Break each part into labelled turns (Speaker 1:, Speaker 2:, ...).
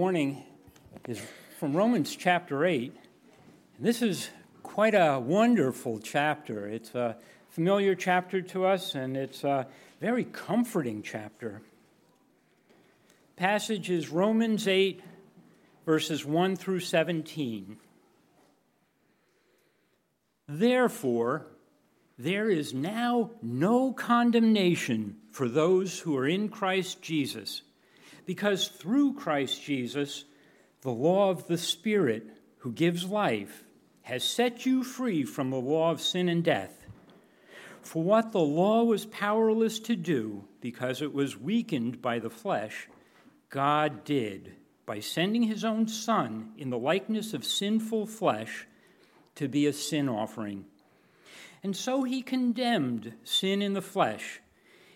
Speaker 1: morning is from Romans chapter 8. And This is quite a wonderful chapter. It's a familiar chapter to us, and it's a very comforting chapter. Passage is Romans 8, verses 1 through 17. Therefore, there is now no condemnation for those who are in Christ Jesus because through Christ Jesus, the law of the Spirit who gives life has set you free from the law of sin and death. For what the law was powerless to do, because it was weakened by the flesh, God did by sending his own Son in the likeness of sinful flesh to be a sin offering. And so he condemned sin in the flesh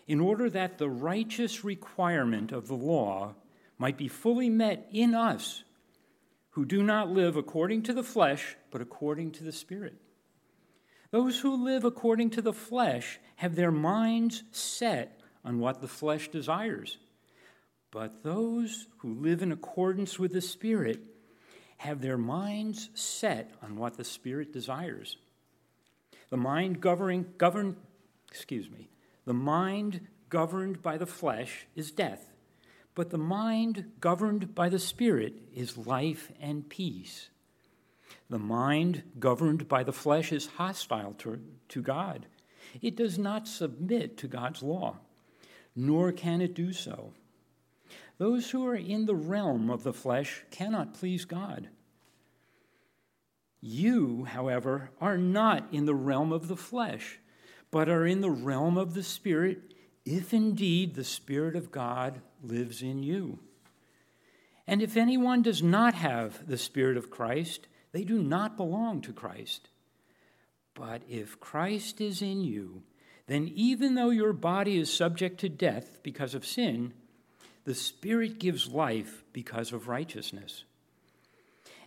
Speaker 1: in order that the righteous requirement of the law might be fully met in us who do not live according to the flesh, but according to the Spirit. Those who live according to the flesh have their minds set on what the flesh desires. But those who live in accordance with the Spirit have their minds set on what the Spirit desires. The mind governing, govern, excuse me, the mind governed by the flesh is death, but the mind governed by the Spirit is life and peace. The mind governed by the flesh is hostile to, to God. It does not submit to God's law, nor can it do so. Those who are in the realm of the flesh cannot please God. You, however, are not in the realm of the flesh but are in the realm of the Spirit, if indeed the Spirit of God lives in you. And if anyone does not have the Spirit of Christ, they do not belong to Christ. But if Christ is in you, then even though your body is subject to death because of sin, the Spirit gives life because of righteousness.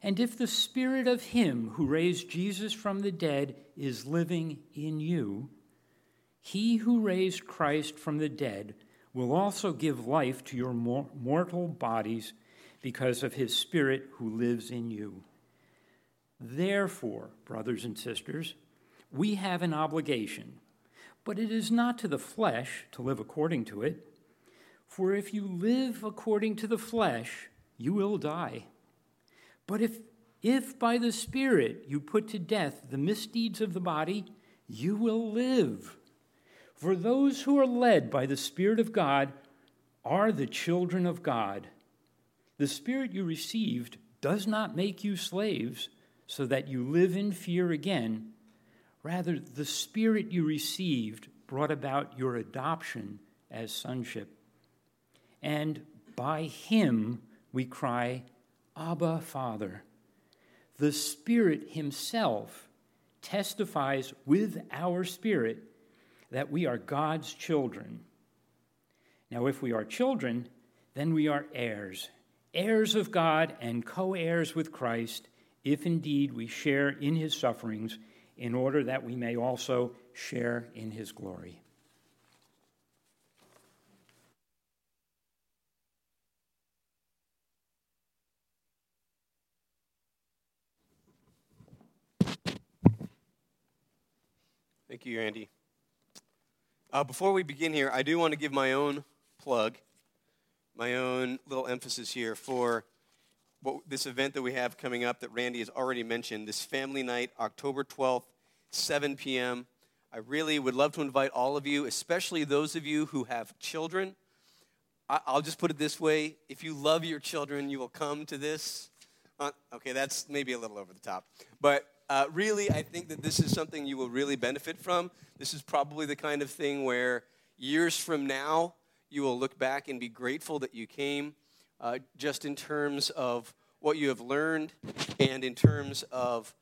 Speaker 1: And if the Spirit of Him who raised Jesus from the dead is living in you, he who raised Christ from the dead will also give life to your mortal bodies because of his Spirit who lives in you. Therefore, brothers and sisters, we have an obligation, but it is not to the flesh to live according to it. For if you live according to the flesh, you will die. But if, if by the Spirit you put to death the misdeeds of the body, you will live. For those who are led by the Spirit of God are the children of God. The Spirit you received does not make you slaves so that you live in fear again. Rather, the Spirit you received brought about your adoption as sonship. And by Him we cry, Abba, Father. The Spirit Himself testifies with our spirit that we are God's children. Now, if we are children, then we are heirs, heirs of God and co heirs with Christ, if indeed we share in his sufferings, in order that we may also share in his glory.
Speaker 2: Thank you, Andy. Uh, before we begin here, I do want to give my own plug, my own little emphasis here for what, this event that we have coming up that Randy has already mentioned, this family night, October 12th, 7 p.m. I really would love to invite all of you, especially those of you who have children. I, will just put it this way if you love your children, you will come to this. Uh, okay, that's maybe a little over the top. But uh, really, I think that this is something you will really benefit from. This is probably the kind of thing where years from now, you will look back and be grateful that you came, uh, just in terms of what you have learned and in terms of,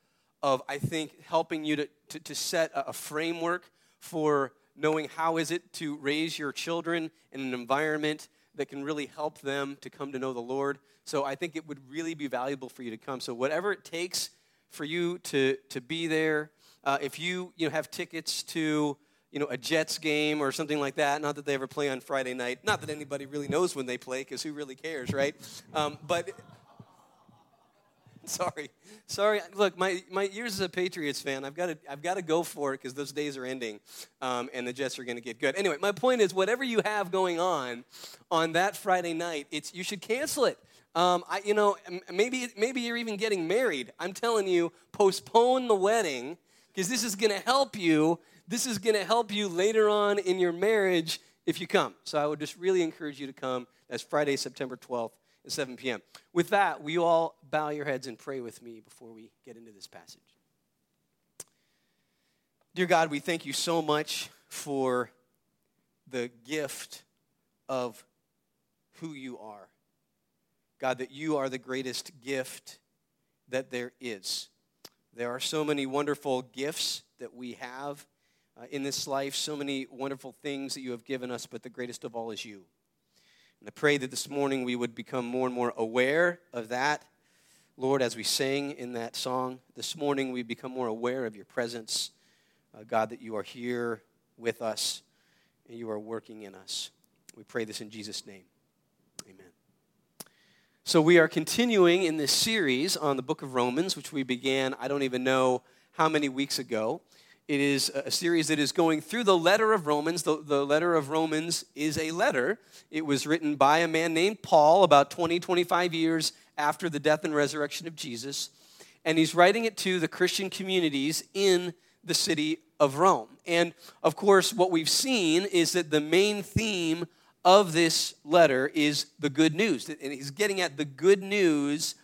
Speaker 2: of I think, helping you to, to, to set a, a framework for knowing how is it to raise your children in an environment that can really help them to come to know the Lord. So I think it would really be valuable for you to come. So whatever it takes for you to, to be there. Uh, if you, you know, have tickets to, you know, a Jets game or something like that. Not that they ever play on Friday night. Not that anybody really knows when they play, because who really cares, right? Um, but sorry, sorry. Look, my, my years as a Patriots fan, I've got to I've got to go for it because those days are ending, um, and the Jets are going to get good. Anyway, my point is, whatever you have going on on that Friday night, it's you should cancel it. Um, I, you know, maybe maybe you're even getting married. I'm telling you, postpone the wedding because this is going to help you this is going to help you later on in your marriage if you come. So I would just really encourage you to come. That's Friday, September 12th at 7 p.m. With that, will you all bow your heads and pray with me before we get into this passage? Dear God, we thank you so much for the gift of who you are. God, that you are the greatest gift that there is. There are so many wonderful gifts that we have uh, in this life, so many wonderful things that you have given us, but the greatest of all is you. And I pray that this morning we would become more and more aware of that. Lord, as we sang in that song this morning, we become more aware of your presence. Uh, God, that you are here with us and you are working in us. We pray this in Jesus' name. So, we are continuing in this series on the book of Romans, which we began, I don't even know how many weeks ago. It is a series that is going through the letter of Romans. The, the letter of Romans is a letter. It was written by a man named Paul about 20, 25 years after the death and resurrection of Jesus. And he's writing it to the Christian communities in the city of Rome. And of course, what we've seen is that the main theme of this letter is the good news. And he's getting at the good news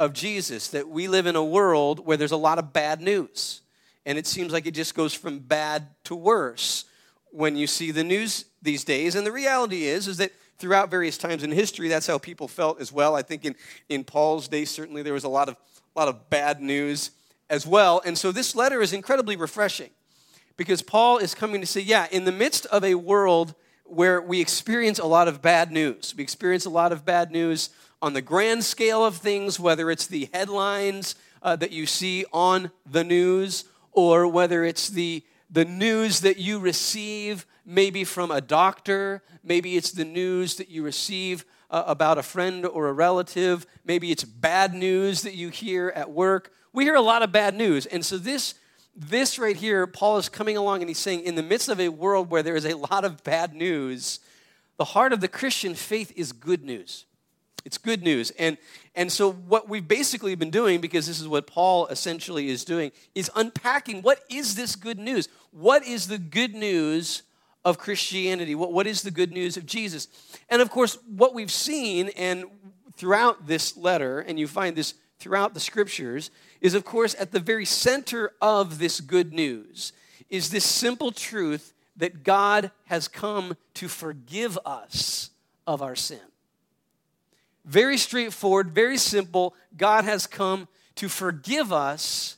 Speaker 2: of Jesus, that we live in a world where there's a lot of bad news and it seems like it just goes from bad to worse when you see the news these days. And the reality is, is that throughout various times in history, that's how people felt as well. I think in, in Paul's day, certainly there was a lot of, a lot of bad news as well. And so this letter is incredibly refreshing because Paul is coming to say, yeah, in the midst of a world where we experience a lot of bad news, we experience a lot of bad news on the grand scale of things, whether it's the headlines uh, that you see on the news or whether it's the, the news that you receive maybe from a doctor, maybe it's the news that you receive uh, about a friend or a relative, maybe it's bad news that you hear at work. We hear a lot of bad news. And so this this right here, Paul is coming along and he's saying, in the midst of a world where there is a lot of bad news, the heart of the Christian faith is good news. It's good news. And, and so, what we've basically been doing, because this is what Paul essentially is doing, is unpacking what is this good news? What is the good news of Christianity? What, what is the good news of Jesus? And of course, what we've seen and throughout this letter, and you find this throughout the scriptures, is of course at the very center of this good news is this simple truth that God has come to forgive us of our sin. Very straightforward, very simple. God has come to forgive us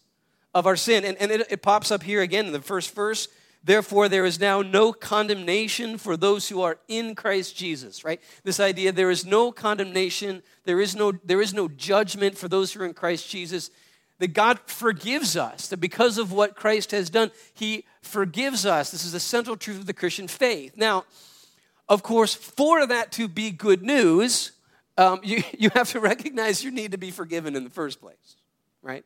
Speaker 2: of our sin. And, and it, it pops up here again in the first verse. Therefore, there is now no condemnation for those who are in Christ Jesus, right? This idea there is no condemnation, there is no, there is no judgment for those who are in Christ Jesus. That God forgives us, that because of what Christ has done, He forgives us. This is the central truth of the Christian faith. Now, of course, for that to be good news, um, you, you have to recognize your need to be forgiven in the first place, right?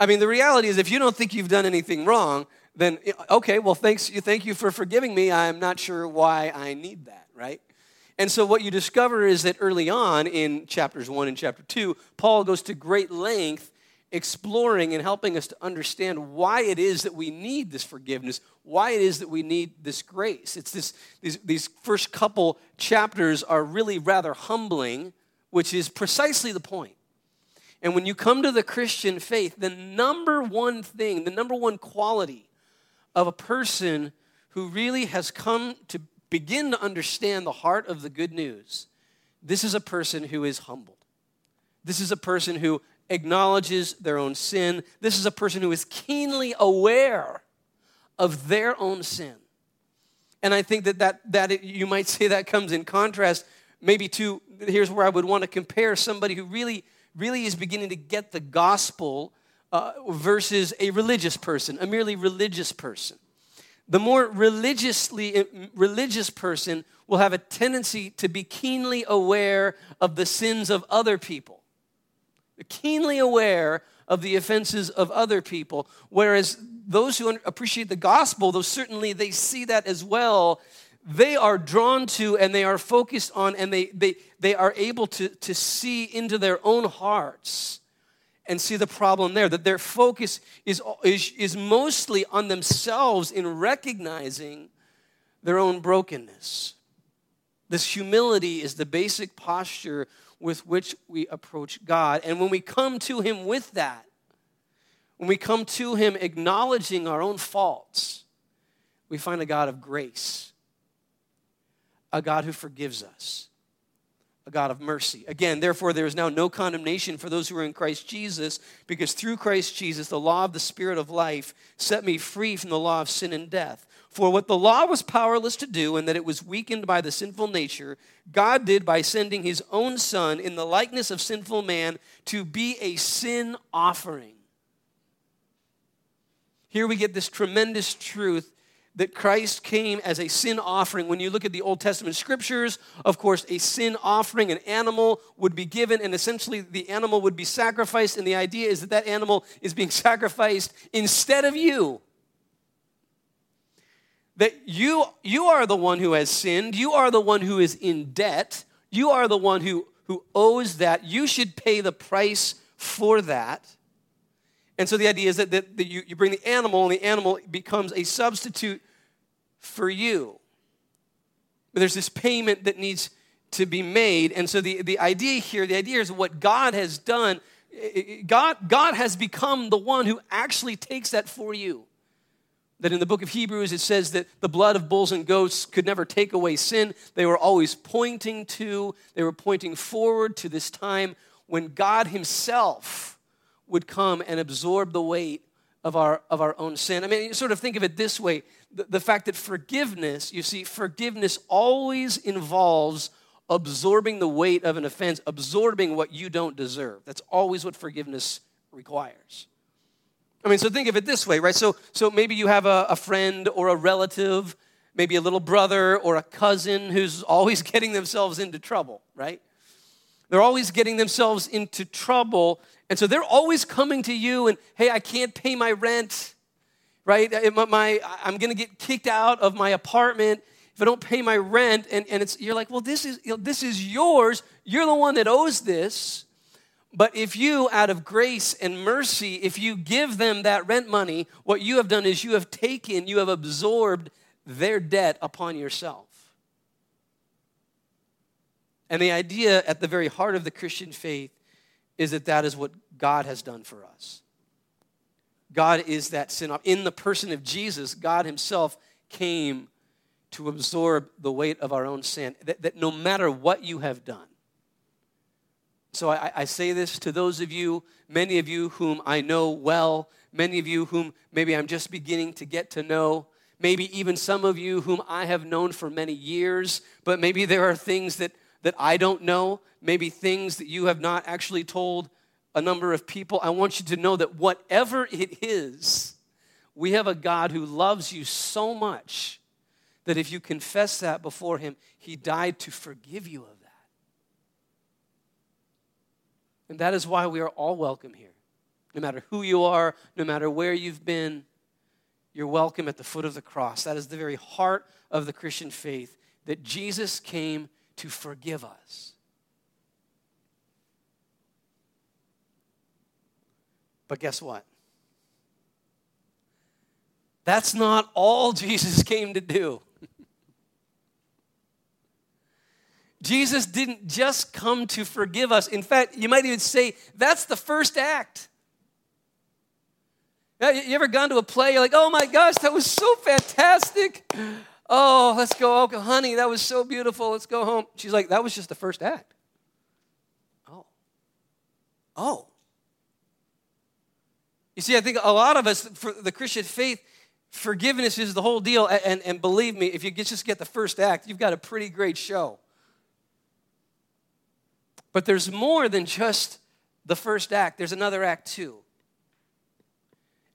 Speaker 2: I mean, the reality is if you don't think you've done anything wrong, then okay, well, thanks, you, thank you for forgiving me. I'm not sure why I need that, right? And so what you discover is that early on in chapters 1 and chapter 2, Paul goes to great length exploring and helping us to understand why it is that we need this forgiveness, why it is that we need this grace. It's this, these, these first couple chapters are really rather humbling, which is precisely the point. And when you come to the Christian faith, the number one thing, the number one quality of a person who really has come to begin to understand the heart of the good news, this is a person who is humbled. This is a person who acknowledges their own sin. This is a person who is keenly aware of their own sin. And I think that, that, that it, you might say that comes in contrast maybe to here's where I would want to compare somebody who really, really is beginning to get the gospel uh, versus a religious person, a merely religious person. The more religiously religious person will have a tendency to be keenly aware of the sins of other people. Keenly aware of the offenses of other people. Whereas those who appreciate the gospel, though certainly they see that as well, they are drawn to and they are focused on and they, they, they are able to, to see into their own hearts and see the problem there. That their focus is, is, is mostly on themselves in recognizing their own brokenness. This humility is the basic posture with which we approach God. And when we come to Him with that, when we come to Him acknowledging our own faults, we find a God of grace, a God who forgives us, a God of mercy. Again, therefore, there is now no condemnation for those who are in Christ Jesus, because through Christ Jesus, the law of the Spirit of life set me free from the law of sin and death. For what the law was powerless to do, and that it was weakened by the sinful nature, God did by sending his own Son in the likeness of sinful man to be a sin offering. Here we get this tremendous truth that Christ came as a sin offering. When you look at the Old Testament scriptures, of course, a sin offering, an animal would be given, and essentially the animal would be sacrificed. And the idea is that that animal is being sacrificed instead of you that you, you are the one who has sinned. You are the one who is in debt. You are the one who, who owes that. You should pay the price for that. And so the idea is that, that, that you, you bring the animal, and the animal becomes a substitute for you. But there's this payment that needs to be made. And so the, the idea here, the idea is what God has done. God, God has become the one who actually takes that for you. That in the book of Hebrews, it says that the blood of bulls and goats could never take away sin. They were always pointing to, they were pointing forward to this time when God Himself would come and absorb the weight of our, of our own sin. I mean, you sort of think of it this way the, the fact that forgiveness, you see, forgiveness always involves absorbing the weight of an offense, absorbing what you don't deserve. That's always what forgiveness requires. I mean, so think of it this way, right? So, so maybe you have a, a friend or a relative, maybe a little brother or a cousin who's always getting themselves into trouble, right? They're always getting themselves into trouble. And so they're always coming to you and, hey, I can't pay my rent, right? My, I'm going to get kicked out of my apartment if I don't pay my rent. And, and it's, you're like, well, this is, you know, this is yours. You're the one that owes this. But if you, out of grace and mercy, if you give them that rent money, what you have done is you have taken, you have absorbed their debt upon yourself. And the idea at the very heart of the Christian faith is that that is what God has done for us. God is that sin. In the person of Jesus, God Himself came to absorb the weight of our own sin. That, that no matter what you have done, so I, I, say this to those of you, many of you whom I know well, many of you whom maybe I'm just beginning to get to know, maybe even some of you whom I have known for many years, but maybe there are things that, that I don't know, maybe things that you have not actually told a number of people. I want you to know that whatever it is, we have a God who loves you so much that if you confess that before Him, He died to forgive you of that. And that is why we are all welcome here. No matter who you are, no matter where you've been, you're welcome at the foot of the cross. That is the very heart of the Christian faith that Jesus came to forgive us. But guess what? That's not all Jesus came to do. Jesus didn't just come to forgive us. In fact, you might even say that's the first act. You ever gone to a play? You're like, oh my gosh, that was so fantastic. Oh, let's go. Oh, honey, that was so beautiful. Let's go home. She's like, that was just the first act. Oh. Oh. You see, I think a lot of us, for the Christian faith, forgiveness is the whole deal. And, and believe me, if you just get the first act, you've got a pretty great show. But there's more than just the first act, there's another act too.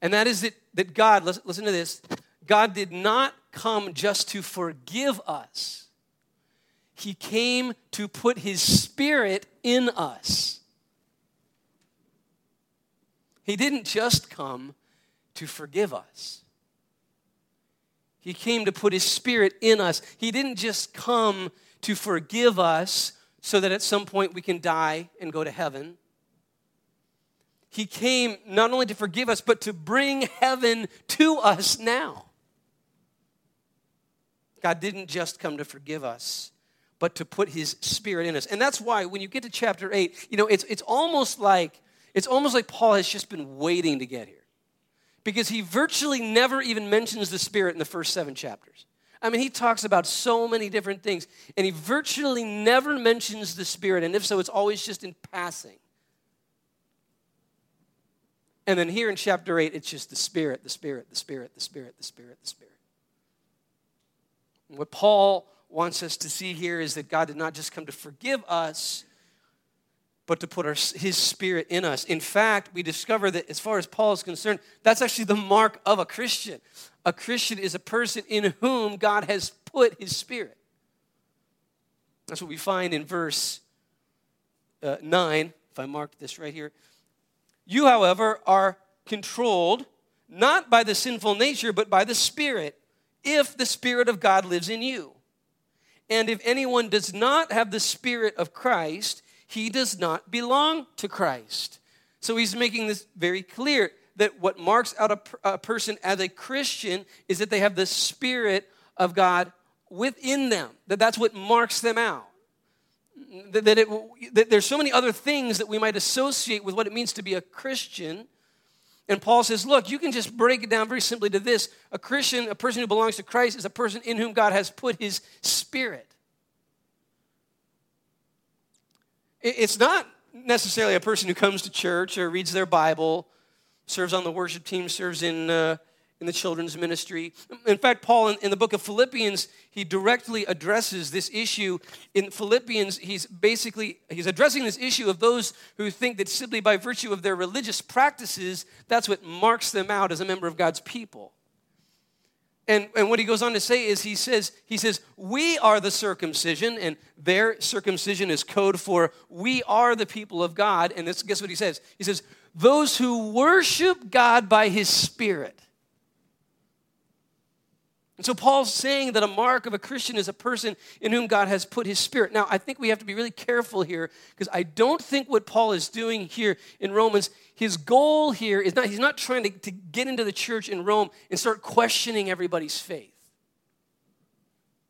Speaker 2: And that is that, that God, listen, listen to this, God did not come just to forgive us, He came to put His Spirit in us. He didn't just come to forgive us. He came to put His Spirit in us. He didn't just come to forgive us so that at some point we can die and go to heaven. He came not only to forgive us, but to bring heaven to us now. God didn't just come to forgive us, but to put his spirit in us. And that's why when you get to chapter 8, you know, it's, it's almost like it's almost like Paul has just been waiting to get here. Because he virtually never even mentions the spirit in the first 7 chapters. I mean, he talks about so many different things, and he virtually never mentions the spirit, and if so, it's always just in passing. And then here in chapter 8, it's just the Spirit, the Spirit, the Spirit, the Spirit, the Spirit, the Spirit. What Paul wants us to see here is that God did not just come to forgive us, but to put our, his Spirit in us. In fact, we discover that as far as Paul is concerned, that's actually the mark of a Christian. A Christian is a person in whom God has put his Spirit. That's what we find in verse uh, 9, if I marked this right here. You, however, are controlled not by the sinful nature, but by the Spirit, if the Spirit of God lives in you. And if anyone does not have the Spirit of Christ, he does not belong to Christ. So he's making this very clear that what marks out a, a person as a Christian is that they have the Spirit of God within them, that that's what marks them out that, it, that there's so many other things that we might associate with what it means to be a Christian. And Paul says, look, you can just break it down very simply to this a Christian, a person who belongs to Christ, is a person in whom God has put his spirit. It's not necessarily a person who comes to church or reads their Bible, serves on the worship team, serves in. Uh, in the children's ministry. In fact, Paul, in, in, the book of Philippians, he directly addresses this issue. In Philippians, he's basically he's addressing this issue of those who think that simply by virtue of their religious practices, that's what marks them out as a member of God's people. And, and what he goes on to say is he says, he says, we are the circumcision, and their circumcision is code for we are the people of God. And this, guess what he says? He says, those who worship God by his spirit. And so Paul's saying that a mark of a Christian is a person in whom God has put his spirit. Now, I think we have to be really careful here because I don't think what Paul is doing here in Romans, his goal here is not, he's not trying to, to get into the church in Rome and start questioning everybody's faith.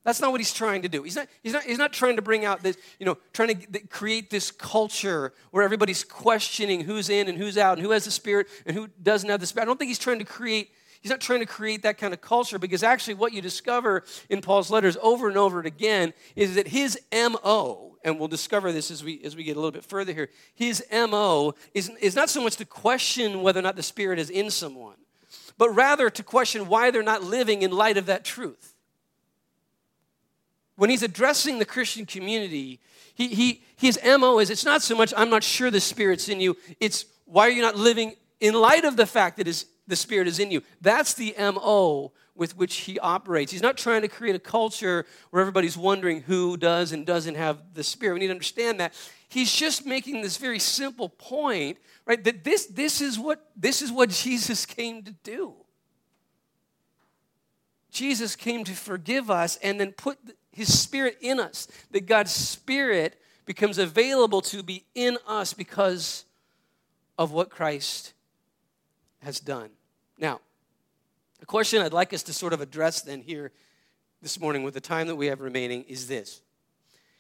Speaker 2: That's not what he's trying to do. He's not, he's not, he's not trying to bring out this, you know, trying to create this culture where everybody's questioning who's in and who's out and who has the Spirit and who doesn't have the Spirit. I don't think he's trying to create He's not trying to create that kind of culture because actually, what you discover in Paul's letters over and over again is that his MO, and we'll discover this as we, as we get a little bit further here, his MO is, is not so much to question whether or not the Spirit is in someone, but rather to question why they're not living in light of that truth. When he's addressing the Christian community, he, he, his MO is it's not so much, I'm not sure the Spirit's in you, it's why are you not living in light of the fact that his, the Spirit is in you. That's the MO with which he operates. He's not trying to create a culture where everybody's wondering who does and doesn't have the Spirit. We need to understand that. He's just making this very simple point, right? That this, this, is, what, this is what Jesus came to do. Jesus came to forgive us and then put his Spirit in us. That God's Spirit becomes available to be in us because of what Christ has done. Now, the question I'd like us to sort of address then here this morning with the time that we have remaining is this.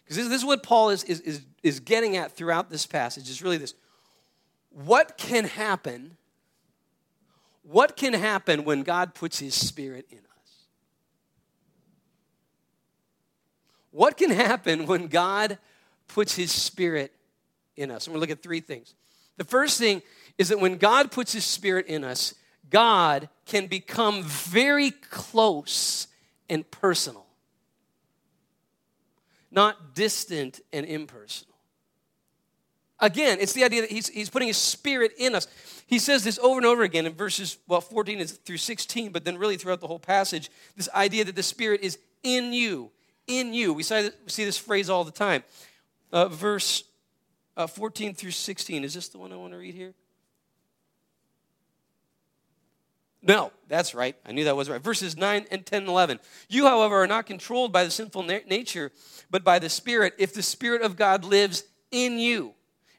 Speaker 2: Because this, this, is what Paul is, is, is, is getting at throughout this passage, is really this. What can happen? What can happen when God puts his spirit in us? What can happen when God puts his spirit in us? And we'll look at three things. The first thing is that when God puts his spirit in us, God can become very close and personal, not distant and impersonal. Again, it's the idea that he's, he's putting his spirit in us. He says this over and over again in verses, well, 14 through 16, but then really throughout the whole passage, this idea that the spirit is in you, in you. We see this phrase all the time. Uh, verse uh, 14 through 16. Is this the one I want to read here? No, that's right. I knew that was right. Verses 9 and 10 and 11. You, however, are not controlled by the sinful na- nature, but by the Spirit, if the Spirit of God lives in you.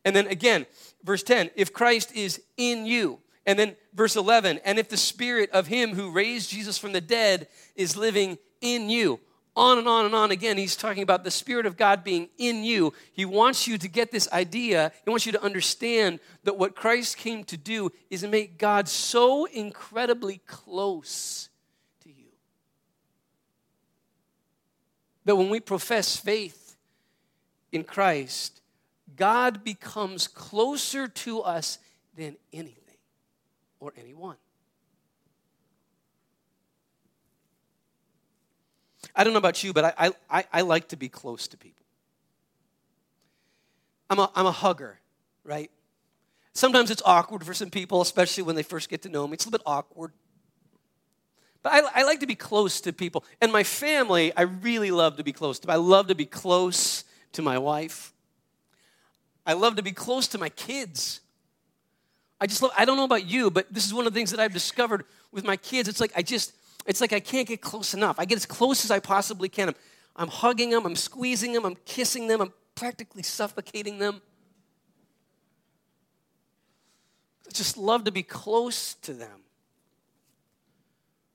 Speaker 2: And then again, verse 10 if Christ is in you. And then verse 11, and if the Spirit of Him who raised Jesus from the dead is living in you on and on and on again, he's talking about the Spirit of God being in you. He wants you to get this idea. He wants you to understand that what Christ came to do is to make God so incredibly close to you. That when we profess faith in Christ, God becomes closer to us than anything or anyone. I don't know about you, but I, I, I like to be close to people. I'm a, I'm a hugger, right? Sometimes it's awkward for some people, especially when they first get to know me. It's a little bit awkward. But I, I like to be close to people. And my family, I really love to be close to. I love to be close to my wife. I love to be close to my kids. I just love, I don't know about you, but this is one of the things that I've discovered with my kids. It's like I just, it's like I can't get close enough. I get as close as I possibly can. I'm, I'm hugging them, I'm squeezing them, I'm kissing them, I'm practically suffocating them. I just love to be close to them.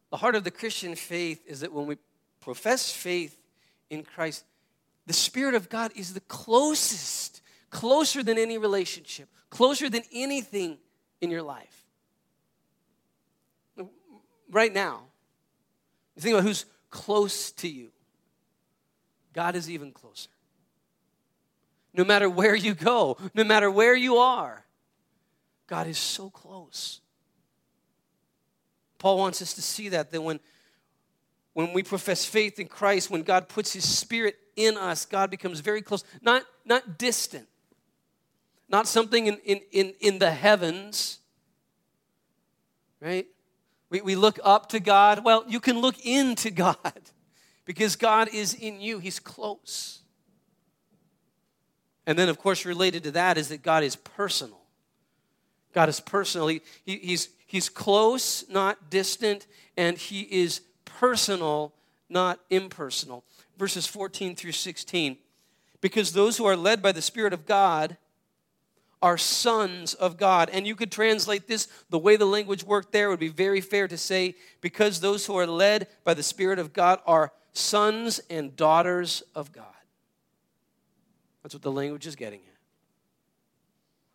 Speaker 2: The heart of the Christian faith is that when we profess faith in Christ, the Spirit of God is the closest, closer than any relationship, closer than anything in your life. Right now, you think about who's close to you. God is even closer. No matter where you go, no matter where you are, God is so close. Paul wants us to see that, that when, when we profess faith in Christ, when God puts his spirit in us, God becomes very close, not, not distant, not something in, in, in, in the heavens, right? We, we look up to God. Well, you can look into God because God is in you, He's close. And then, of course, related to that is that God is personal. God is personal. He, he, he's, he's close, not distant, and He is personal, not impersonal. Verses 14 through 16. Because those who are led by the Spirit of God, are sons of God. And you could translate this the way the language worked there would be very fair to say, because those who are led by the Spirit of God are sons and daughters of God. That's what the language is getting at.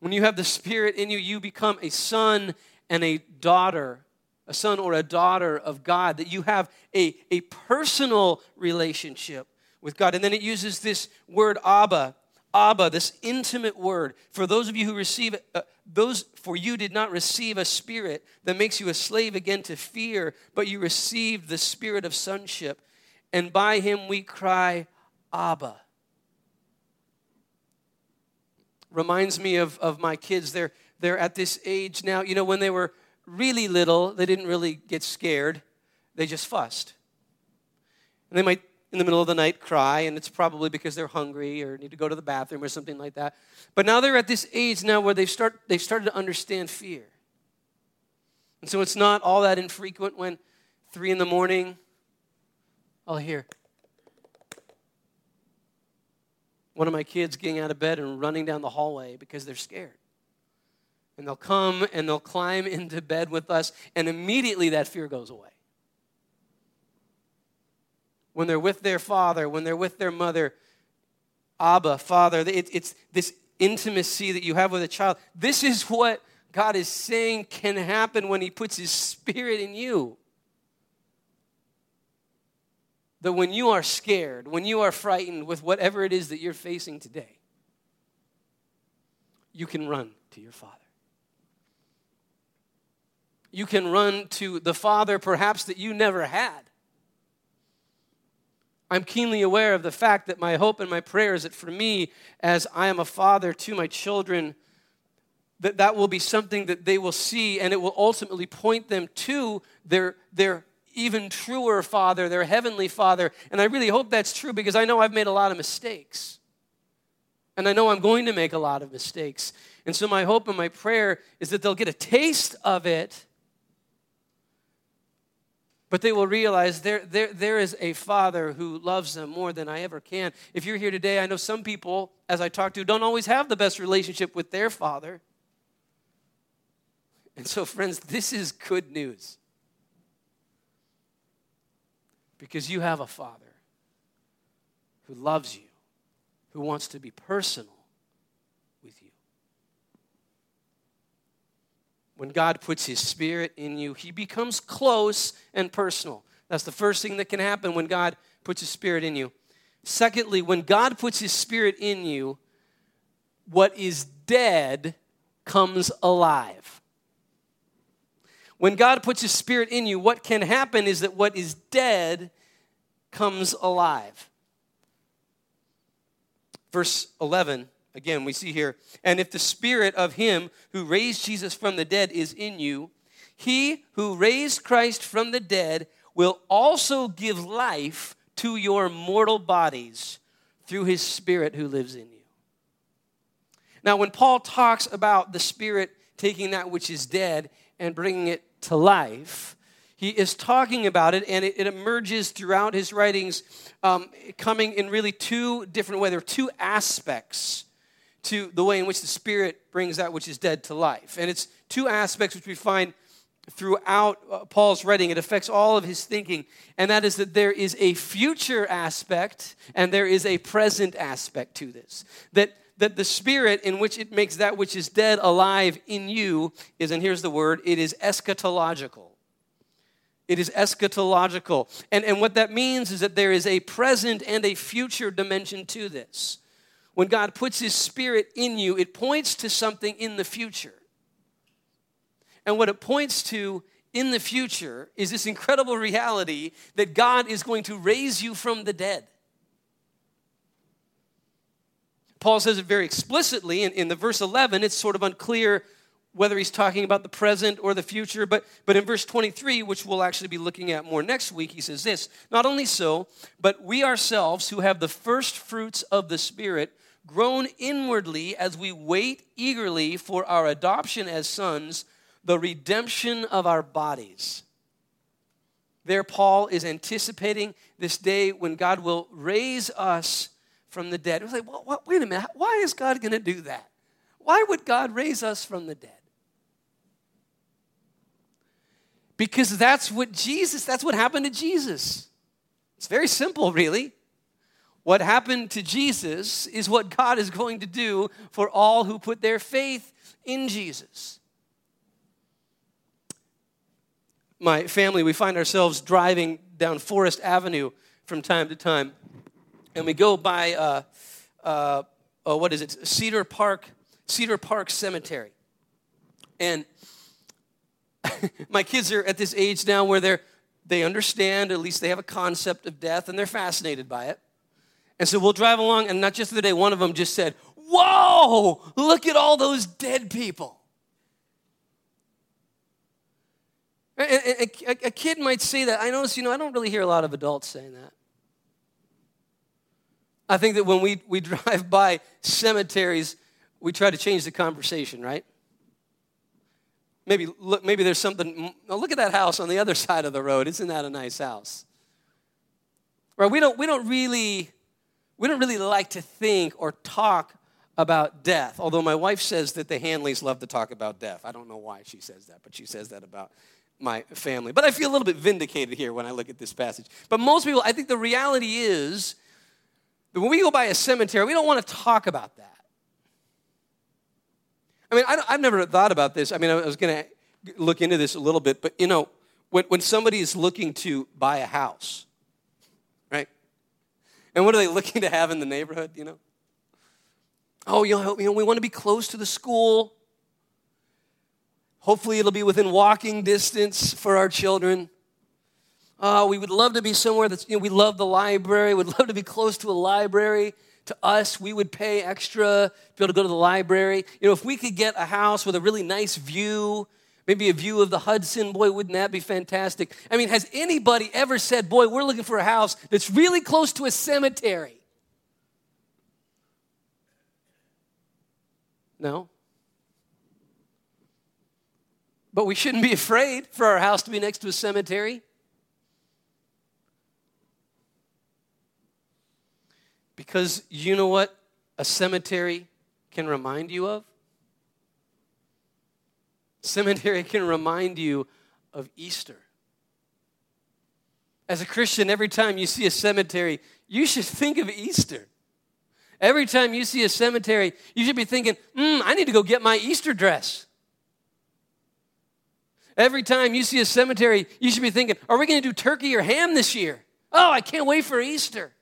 Speaker 2: When you have the Spirit in you, you become a son and a daughter, a son or a daughter of God, that you have a, a personal relationship with God. And then it uses this word Abba Abba, this intimate word. For those of you who receive it, uh, those for you did not receive a spirit that makes you a slave again to fear, but you received the spirit of sonship. And by him we cry, Abba. Reminds me of, of my kids. They're, they're at this age now. You know, when they were really little, they didn't really get scared, they just fussed. And they might in the middle of the night cry, and it's probably because they're hungry or need to go to the bathroom or something like that. But now they're at this age now where they've, start, they've started to understand fear. And so it's not all that infrequent when three in the morning, I'll hear one of my kids getting out of bed and running down the hallway because they're scared. And they'll come and they'll climb into bed with us, and immediately that fear goes away when they're with their father, when they're with their mother, Abba, Father. It, it's this intimacy that you have with a child. This is what God is saying can happen when He puts His Spirit in you. That when you are scared, when you are frightened with whatever it is that you're facing today, you can run to your Father. You can run to the Father perhaps that you never had I'm keenly aware of the fact that my hope and my prayer is that for me, as I am a father to my children, that that will be something that they will see and it will ultimately point them to their, their even truer father, their heavenly father. And I really hope that's true because I know I've made a lot of mistakes. And I know I'm going to make a lot of mistakes. And so my hope and my prayer is that they'll get a taste of it but they will realize there, there, there is a father who loves them more than I ever can. If you're here today, I know some people, as I talk to, don't always have the best relationship with their father. And so, friends, this is good news. Because you have a father who loves you, who wants to be personal when God puts His Spirit in you, He becomes close and personal. That's the first thing that can happen when God puts His Spirit in you. Secondly, when God puts His Spirit in you, what is dead comes alive. When God puts His Spirit in you, what can happen is that what is dead comes alive. Verse 11 Again, we see here, and if the spirit of him who raised Jesus from the dead is in you, he who raised Christ from the dead will also give life to your mortal bodies through his spirit who lives in you. Now, when Paul talks about the spirit taking that which is dead and bringing it to life, he is talking about it, and it, emerges throughout his writings, um, coming in really two different ways. There are two aspects to the way in which the Spirit brings that which is dead to life. And it's two aspects which we find throughout uh, Paul's writing. It affects all of his thinking, and that is that there is a future aspect and there is a present aspect to this. That that the spirit in which it makes that which is dead alive in you is, and here's the word, it is eschatological. It is eschatological. And, and what that means is that there is a present and a future dimension to this when God puts His Spirit in you, it points to something in the future. And what it points to in the future is this incredible reality that God is going to raise you from the dead. Paul says it very explicitly in, in the verse 11. It's sort of unclear whether he's talking about the present or the future, but, but in verse 23, which we'll actually be looking at more next week, he says this Not only so, but we ourselves who have the first fruits of the Spirit groan inwardly as we wait eagerly for our adoption as sons, the redemption of our bodies. There, Paul is anticipating this day when God will raise us from the dead. It's like, well, what, wait a minute, why is God going to do that? Why would God raise us from the dead? Because that's what Jesus, that's what happened to Jesus. It's very simple, really. What happened to Jesus is what God is going to do for all who put their faith in Jesus. My family, we find ourselves driving down Forest Avenue from time to time, and we go by, uh, uh, oh, what is it, Cedar Park, Cedar Park Cemetery. And my kids are at this age now where they're, they understand, at least they have a concept of death, and they're fascinated by it. And so we'll drive along, and not just the day, one of them just said, Whoa, look at all those dead people. A, a, kid might say that. I notice, you know, I don't really hear a lot of adults saying that. I think that when we, we drive by cemeteries, we try to change the conversation, right? Maybe, look, maybe there's something, oh, look at that house on the other side of the road. Isn't that a nice house? Right? We don't, we don't really we don't really like to think or talk about death, although my wife says that the Hanleys love to talk about death. I don't know why she says that, but she says that about my family. But I feel a little bit vindicated here when I look at this passage. But most people, I think the reality is that when we go by a cemetery, we don't want to talk about that. I mean, I, have never thought about this. I mean, I was going to look into this a little bit, but you know, when, when somebody is looking to buy a house, and what are they looking to have in the neighborhood, you know? Oh, you know, we want to be close to the school. Hopefully, it'll be within walking distance for our children. Uh, we would love to be somewhere that's, you know, we love the library, would love to be close to a library. To us, we would pay extra to be able to go to the library. You know, if we could get a house with a really nice view, maybe a view of the Hudson, boy, wouldn't that be fantastic? I mean, has anybody ever said, boy, we're looking for a house that's really close to a cemetery? No. But we shouldn't be afraid for our house to be next to a cemetery. Because you know what a cemetery can remind you of? Cemetery can remind you of Easter. As a Christian, every time you see a cemetery, you should think of Easter. Every time you see a cemetery, you should be thinking, hmm, I need to go get my Easter dress. Every time you see a cemetery, you should be thinking, are we going to do turkey or ham this year? Oh, I can't wait for Easter.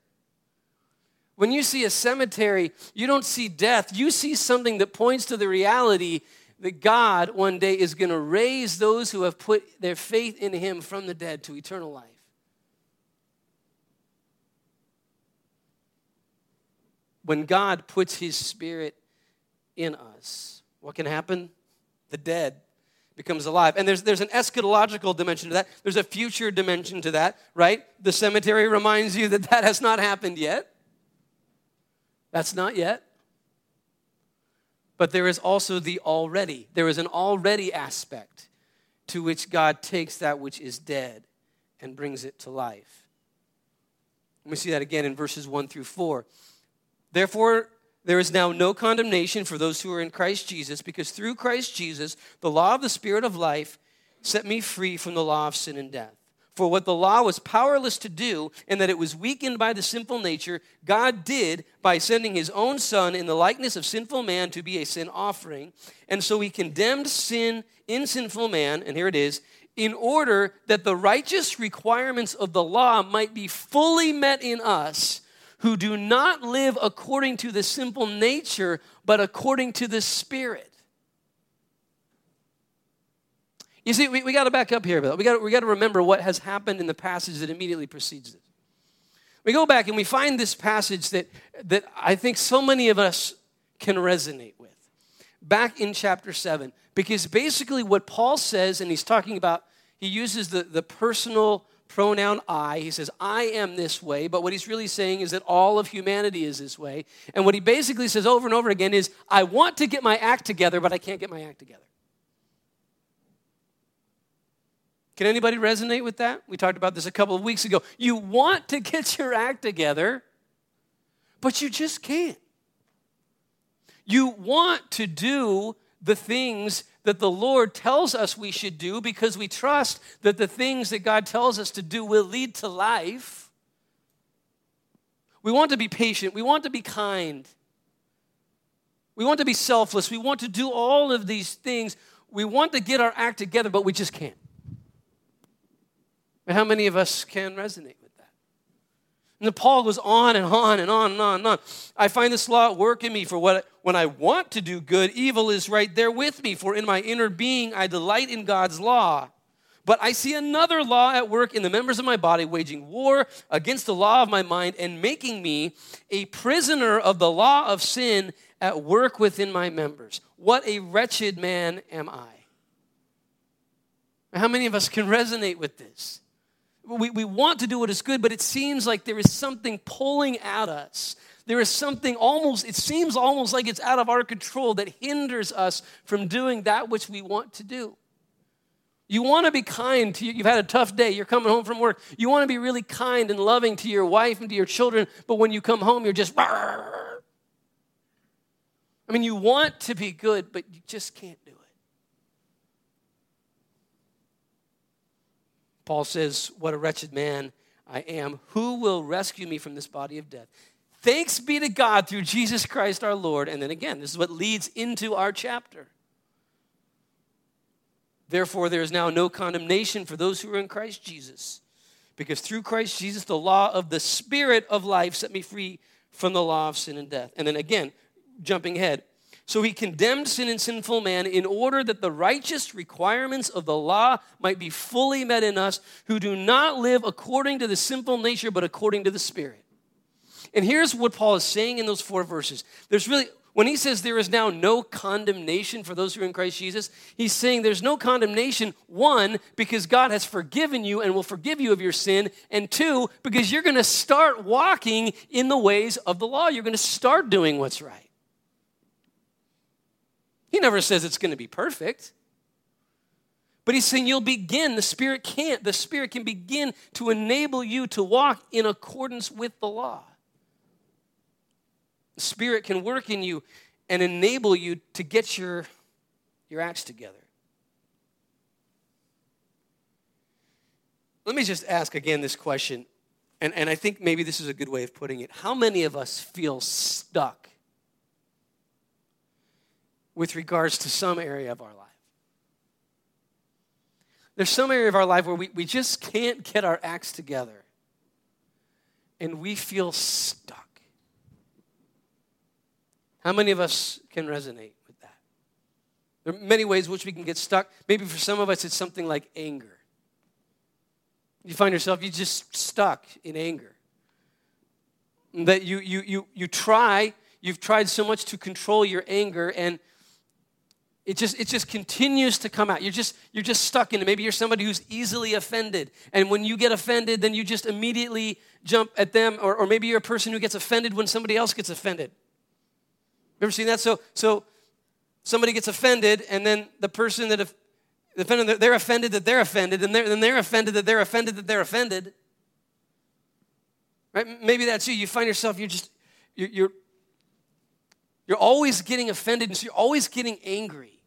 Speaker 2: When you see a cemetery, you don't see death. You see something that points to the reality that God one day is going to raise those who have put their faith in Him from the dead to eternal life. When God puts His Spirit in us, what can happen? The dead becomes alive. And there's, there's an eschatological dimension to that. There's a future dimension to that, right? The cemetery reminds you that that has not happened yet. That's not yet. But there is also the already. There is an already aspect to which God takes that which is dead and brings it to life. We see that again in verses 1 through 4. Therefore, there is now no condemnation for those who are in Christ Jesus, because through Christ Jesus, the law of the Spirit of life set me free from the law of sin and death. For what the law was powerless to do, and that it was weakened by the sinful nature, God did by sending his own Son in the likeness of sinful man to be a sin offering. And so he condemned sin in sinful man, and here it is, in order that the righteous requirements of the law might be fully met in us who do not live according to the simple nature, but according to the Spirit. You see, we, we got to back up here, but We got we to remember what has happened in the passage that immediately precedes it. We go back and we find this passage that, that I think so many of us can resonate with. Back in chapter 7, because basically what Paul says, and he's talking about, he uses the, the personal pronoun I. He says, I am this way, but what he's really saying is that all of humanity is this way. And what he basically says over and over again is, I want to get my act together, but I can't get my act together. Can anybody resonate with that? We talked about this a couple of weeks ago. You want to get your act together, but you just can't. You want to do the things that the Lord tells us we should do because we trust that the things that God tells us to do will lead to life. We want to be patient. We want to be kind. We want to be selfless. We want to do all of these things. We want to get our act together, but we just can't. How many of us can resonate with that? And Paul goes on and on and on and on and on. I find this law at work in me for what when I want to do good, evil is right there with me. For in my inner being I delight in God's law. But I see another law at work in the members of my body, waging war against the law of my mind and making me a prisoner of the law of sin at work within my members. What a wretched man am I. How many of us can resonate with this? We, we want to do what is good, but it seems like there is something pulling at us. There is something almost, it seems almost like it's out of our control that hinders us from doing that which we want to do. You want to be kind to you. You've had a tough day. You're coming home from work. You want to be really kind and loving to your wife and to your children, but when you come home, you're just. I mean, you want to be good, but you just can't do it. Paul says, What a wretched man I am. Who will rescue me from this body of death? Thanks be to God through Jesus Christ our Lord. And then again, this is what leads into our chapter. Therefore, there is now no condemnation for those who are in Christ Jesus. Because through Christ Jesus, the law of the Spirit of life set me free from the law of sin and death. And then again, jumping ahead. So he condemned sin and sinful man in order that the righteous requirements of the law might be fully met in us who do not live according to the sinful nature, but according to the Spirit. And here's what Paul is saying in those four verses. There's really, when he says there is now no condemnation for those who are in Christ Jesus, he's saying there's no condemnation, one, because God has forgiven you and will forgive you of your sin, and two, because you're going to start walking in the ways of the law. You're going to start doing what's right. He never says it's going to be perfect. But he's saying you'll begin. The Spirit can't. The Spirit can begin to enable you to walk in accordance with the law. The Spirit can work in you and enable you to get your, your acts together. Let me just ask again this question, and, and I think maybe this is a good way of putting it. How many of us feel stuck with regards to some area of our life. There's some area of our life where we, we just can't get our acts together and we feel stuck. How many of us can resonate with that? There are many ways which we can get stuck. Maybe for some of us, it's something like anger. You find yourself, you just stuck in anger. That you, you, you, you try, you've tried so much to control your anger, and it just it just continues to come out. You're just you're just stuck in it. Maybe you're somebody who's easily offended. And when you get offended then you just immediately jump at them. Or, or maybe you're a person who gets offended when somebody else gets offended. You ever seen that? So so somebody gets offended and then the person that offended they're offended that they're offended and then they're offended that they're offended that they're offended. Right? Maybe that's you. You find yourself you're just you're, you're you're always getting offended, and so you're always getting angry.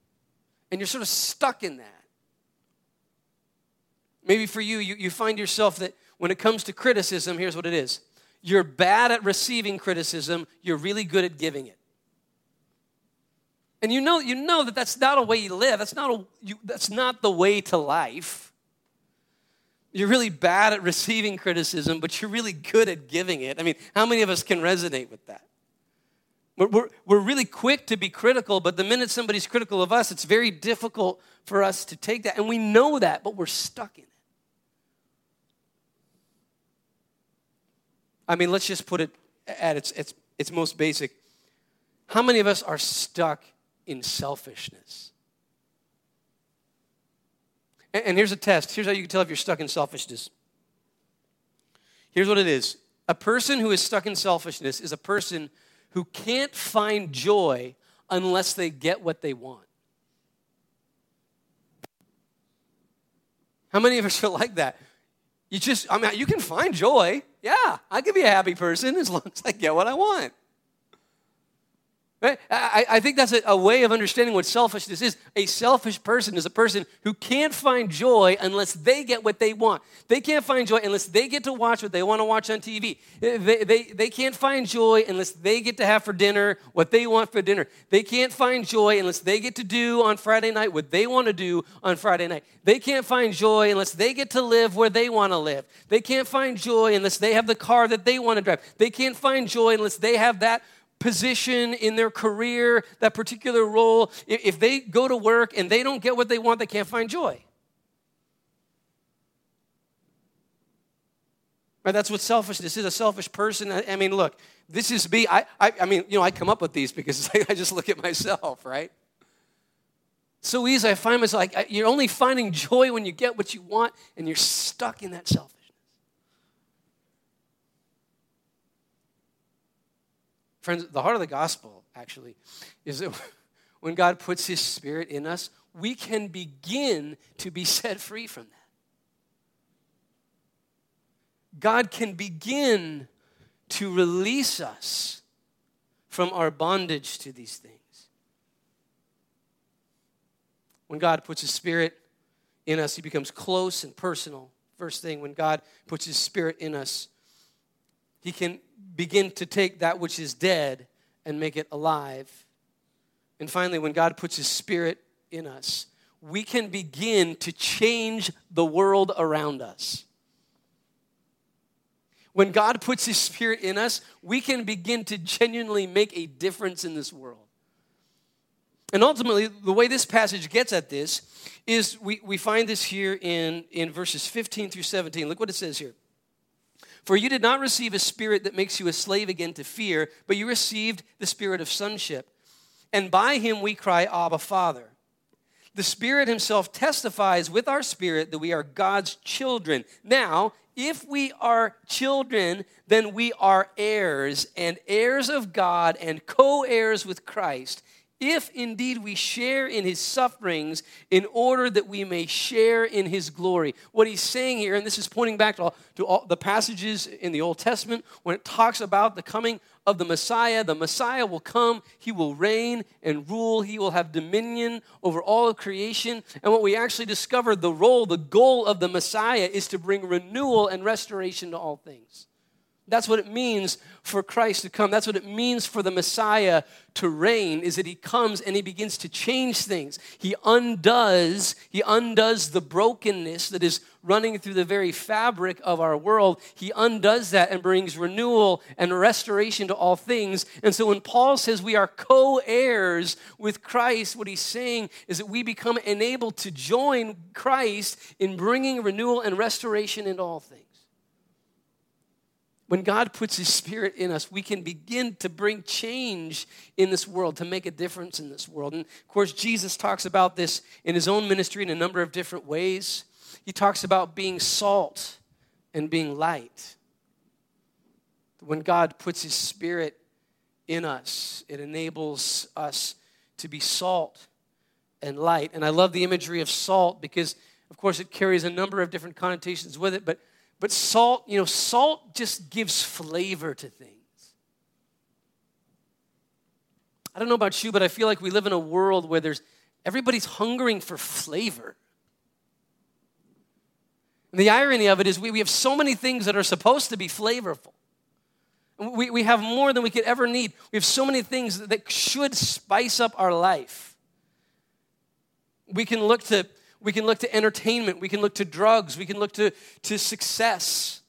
Speaker 2: And you're sort of stuck in that. Maybe for you, you, you find yourself that when it comes to criticism, here's what it is you're bad at receiving criticism, you're really good at giving it. And you know, you know that that's not a way you live. That's not, a, you, that's not the way to life. You're really bad at receiving criticism, but you're really good at giving it. I mean, how many of us can resonate with that? We're, we're, we're really quick to be critical, but the minute somebody's critical of us, it's very difficult for us to take that. And we know that, but we're stuck in it. I mean, let's just put it at its, its, its most basic. How many of us are stuck in selfishness? And, and here's a test. Here's how you can tell if you're stuck in selfishness. Here's what it is a person who is stuck in selfishness is a person who can't find joy unless they get what they want. How many of us are like that? You just, I mean, you can find joy. Yeah, I can be a happy person as long as I get what I want. Right? I, I think that's a, a way of understanding what selfishness is. A selfish person is a person who can't find joy unless they get what they want. They can't find joy unless they get to watch what they want to watch on TV. Eh, they, they, they can't find joy unless they get to have for dinner what they want for dinner. They can't find joy unless they get to do on Friday night what they want to do on Friday night. They can't find joy unless they get to live where they want to live. They can't find joy unless they have the car that they want to drive. They can't find joy unless they have that position in their career, that particular role, if they go to work and they don't get what they want, they can't find joy. Right, that's what selfishness is. A selfish person. I, mean, look, this is me. I, I, I mean, you know, I come up with these because I just look at myself, right? So easy. I find myself like you're only finding joy when you get what you want, and you're stuck in that self. Friends, the heart of the gospel, actually, is that when God puts His Spirit in us, we can begin to be set free from that. God can begin to release us from our bondage to these things. When God puts His Spirit in us, He becomes close and personal. First thing, when God puts His Spirit in us, He can begin to take that which is dead and make it alive. And finally, when God puts His Spirit in us, we can begin to change the world around us. When God puts His Spirit in us, we can begin to genuinely make a difference in this world. And ultimately, the way this passage gets at this is we, we find this here in, in verses 15 through 17. Look what it says here. For you did not receive a spirit that makes you a slave again to fear, but you received the spirit of sonship. And by him we cry, Abba, Father. The Spirit Himself testifies with our spirit that we are God's children. Now, if we are children, then we are heirs and heirs of God and co heirs with Christ if indeed we share in his sufferings in order that we may share in his glory. What he's saying here, and this is pointing back to all, to all the passages in the Old Testament when it talks about the coming of the Messiah. The Messiah will come, he will reign and rule, he will have dominion over all of creation. And what we actually discovered the role, the goal of the Messiah is to bring renewal and restoration to all things. That's what it means for Christ to come. That's what it means for the Messiah to reign is that he comes and he begins to change things. He undoes, he undoes the brokenness that is running through the very fabric of our world. He undoes that and brings renewal and restoration to all things. And so when Paul says we are co-heirs with Christ, what he's saying is that we become enabled to join Christ in bringing renewal and restoration into all things. When God puts His Spirit in us, we can begin to bring change in this world, to make a difference in this world. And of course, Jesus talks about this in His own ministry in a number of different ways. He talks about being salt and being light. When God puts His Spirit in us, it enables us to be salt and light. And I love the imagery of salt because, of course, it carries a number of different connotations with it, but but salt, you know, salt just gives flavor to things. I don't know about you, but I feel like we live in a world where there's everybody's hungering for flavor. And the irony of it is we, we have so many things that are supposed to be flavorful. We, we have more than we could ever need. We have so many things that should spice up our life. We can look to we can look to entertainment. We can look to drugs. We can look to, to success.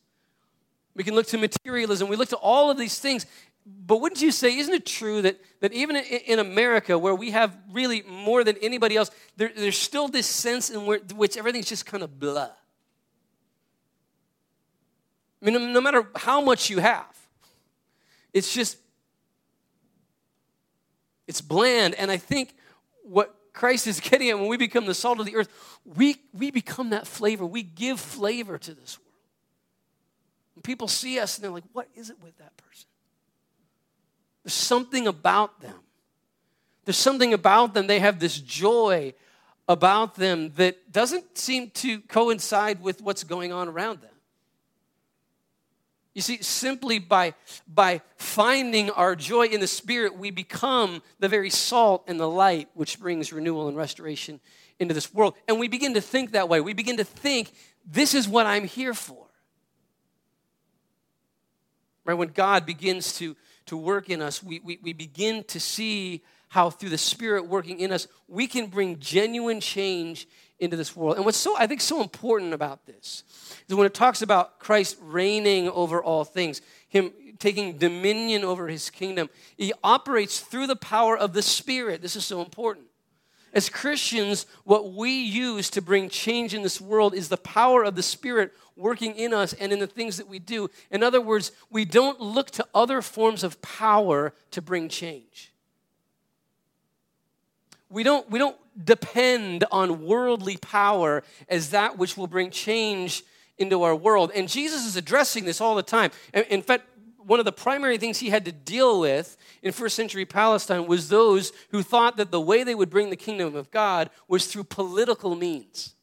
Speaker 2: We can look to materialism. We look to all of these things. But wouldn't you say, isn't it true that, that even in America, where we have really more than anybody else, there, there's still this sense in which everything's just kind of blah? I mean, no matter how much you have, it's just, it's bland. And I think what Christ is getting at when we become the salt of the earth, we, we become that flavor. We give flavor to this world. When people see us and they're like, what is it with that person? There's something about them. There's something about them. They have this joy about them that doesn't seem to coincide with what's going on around them. You see, simply by, by finding our joy in the Spirit, we become the very salt and the light which brings renewal and restoration into this world. And we begin to think that way. We begin to think, this is what I'm here for. Right? When God begins to, to work in us, we, we, we begin to see how through the Spirit working in us, we can bring genuine change into this world. And what's so, I think, so important about this is when it talks about Christ reigning over all things, Him taking dominion over His kingdom, He operates through the power of the Spirit. This is so important. As Christians, what we use to bring change in this world is the power of the Spirit working in us and in the things that we do. In other words, we don't look to other forms of power to bring change. We don't, we don't depend on worldly power as that which will bring change into our world. And Jesus is addressing this all the time. In fact, one of the primary things he had to deal with in first century Palestine was those who thought that the way they would bring the kingdom of God was through political means.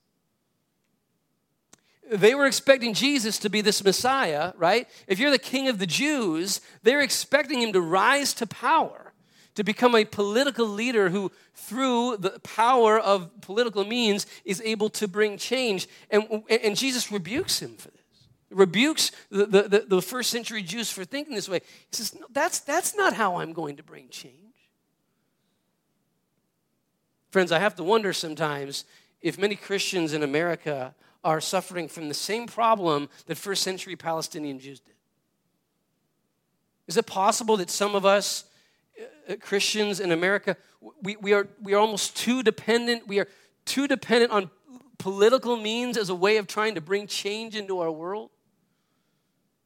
Speaker 2: They were expecting Jesus to be this Messiah, right? If you're the king of the Jews, they're expecting him to rise to power to become a political leader who, through the power of political means, is able to bring change. And, and Jesus rebukes him for this. Rebukes the, the, the first century Jews for thinking this way. He says, No, that's, that's not how I'm going to bring change. Friends, I have to wonder sometimes if many Christians in America are suffering from the same problem that first century Palestinian Jews did. Is it possible that some of us Uh, Christians in America, we, we, are, we are almost too dependent. We are too dependent on political means as a way of trying to bring change into our world.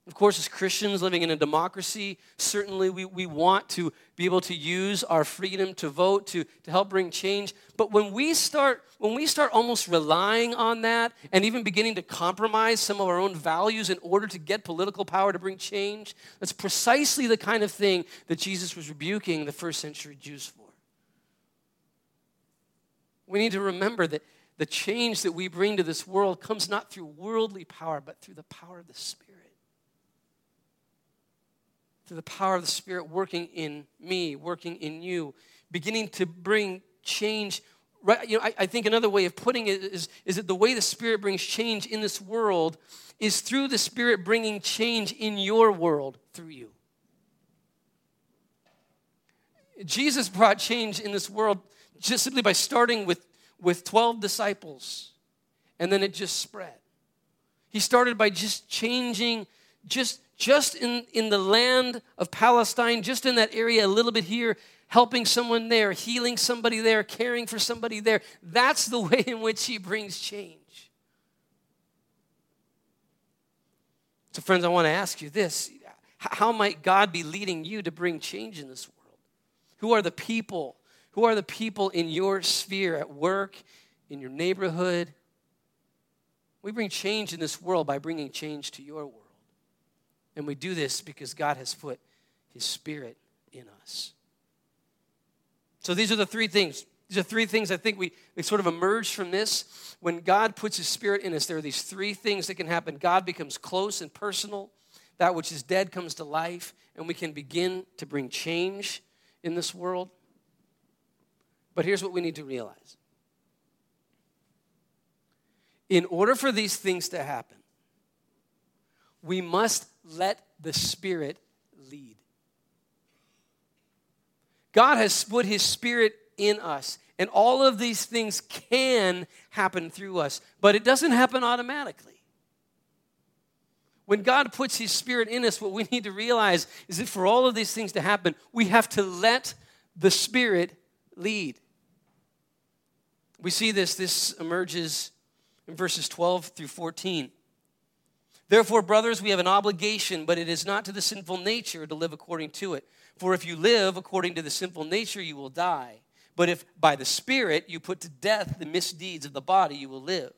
Speaker 2: Of course, as Christians living in a democracy, certainly we, we want to be able to use our freedom to vote to, to help bring change. But when we start when we start almost relying on that and even beginning to compromise some of our own values in order to get political power to bring change, that's precisely the kind of thing that Jesus was rebuking the first century Jews for. We need to remember that the change that we bring to this world comes not through worldly power, but through the power of the Spirit through the power of the Spirit working in me, working in you, beginning to bring change. Right, you know, I, I think another way of putting it is, is that the way the Spirit brings change in this world is through the Spirit bringing change in your world through you. Jesus brought change in this world just simply by starting with, with 12 disciples, and then it just spread. He started by just changing, just just in, in the land of Palestine, just in that area, a little bit here, helping someone there, healing somebody there, caring for somebody there. That's the way in which he brings change. So, friends, I want to ask you this How might God be leading you to bring change in this world? Who are the people? Who are the people in your sphere, at work, in your neighborhood? We bring change in this world by bringing change to your world. And we do this because God has put His Spirit in us. So these are the three things. These are three things I think we, we sort of emerge from this. When God puts His Spirit in us, there are these three things that can happen. God becomes close and personal. That which is dead comes to life, and we can begin to bring change in this world. But here's what we need to realize in order for these things to happen, we must let the Spirit lead. God has put His Spirit in us, and all of these things can happen through us, but it doesn't happen automatically. When God puts His Spirit in us, what we need to realize is that for all of these things to happen, we have to let the Spirit lead. We see this, this emerges in verses 12 through 14. Therefore, brothers, we have an obligation, but it is not to the sinful nature to live according to it. For if you live according to the sinful nature, you will die. But if by the Spirit you put to death the misdeeds of the body, you will live.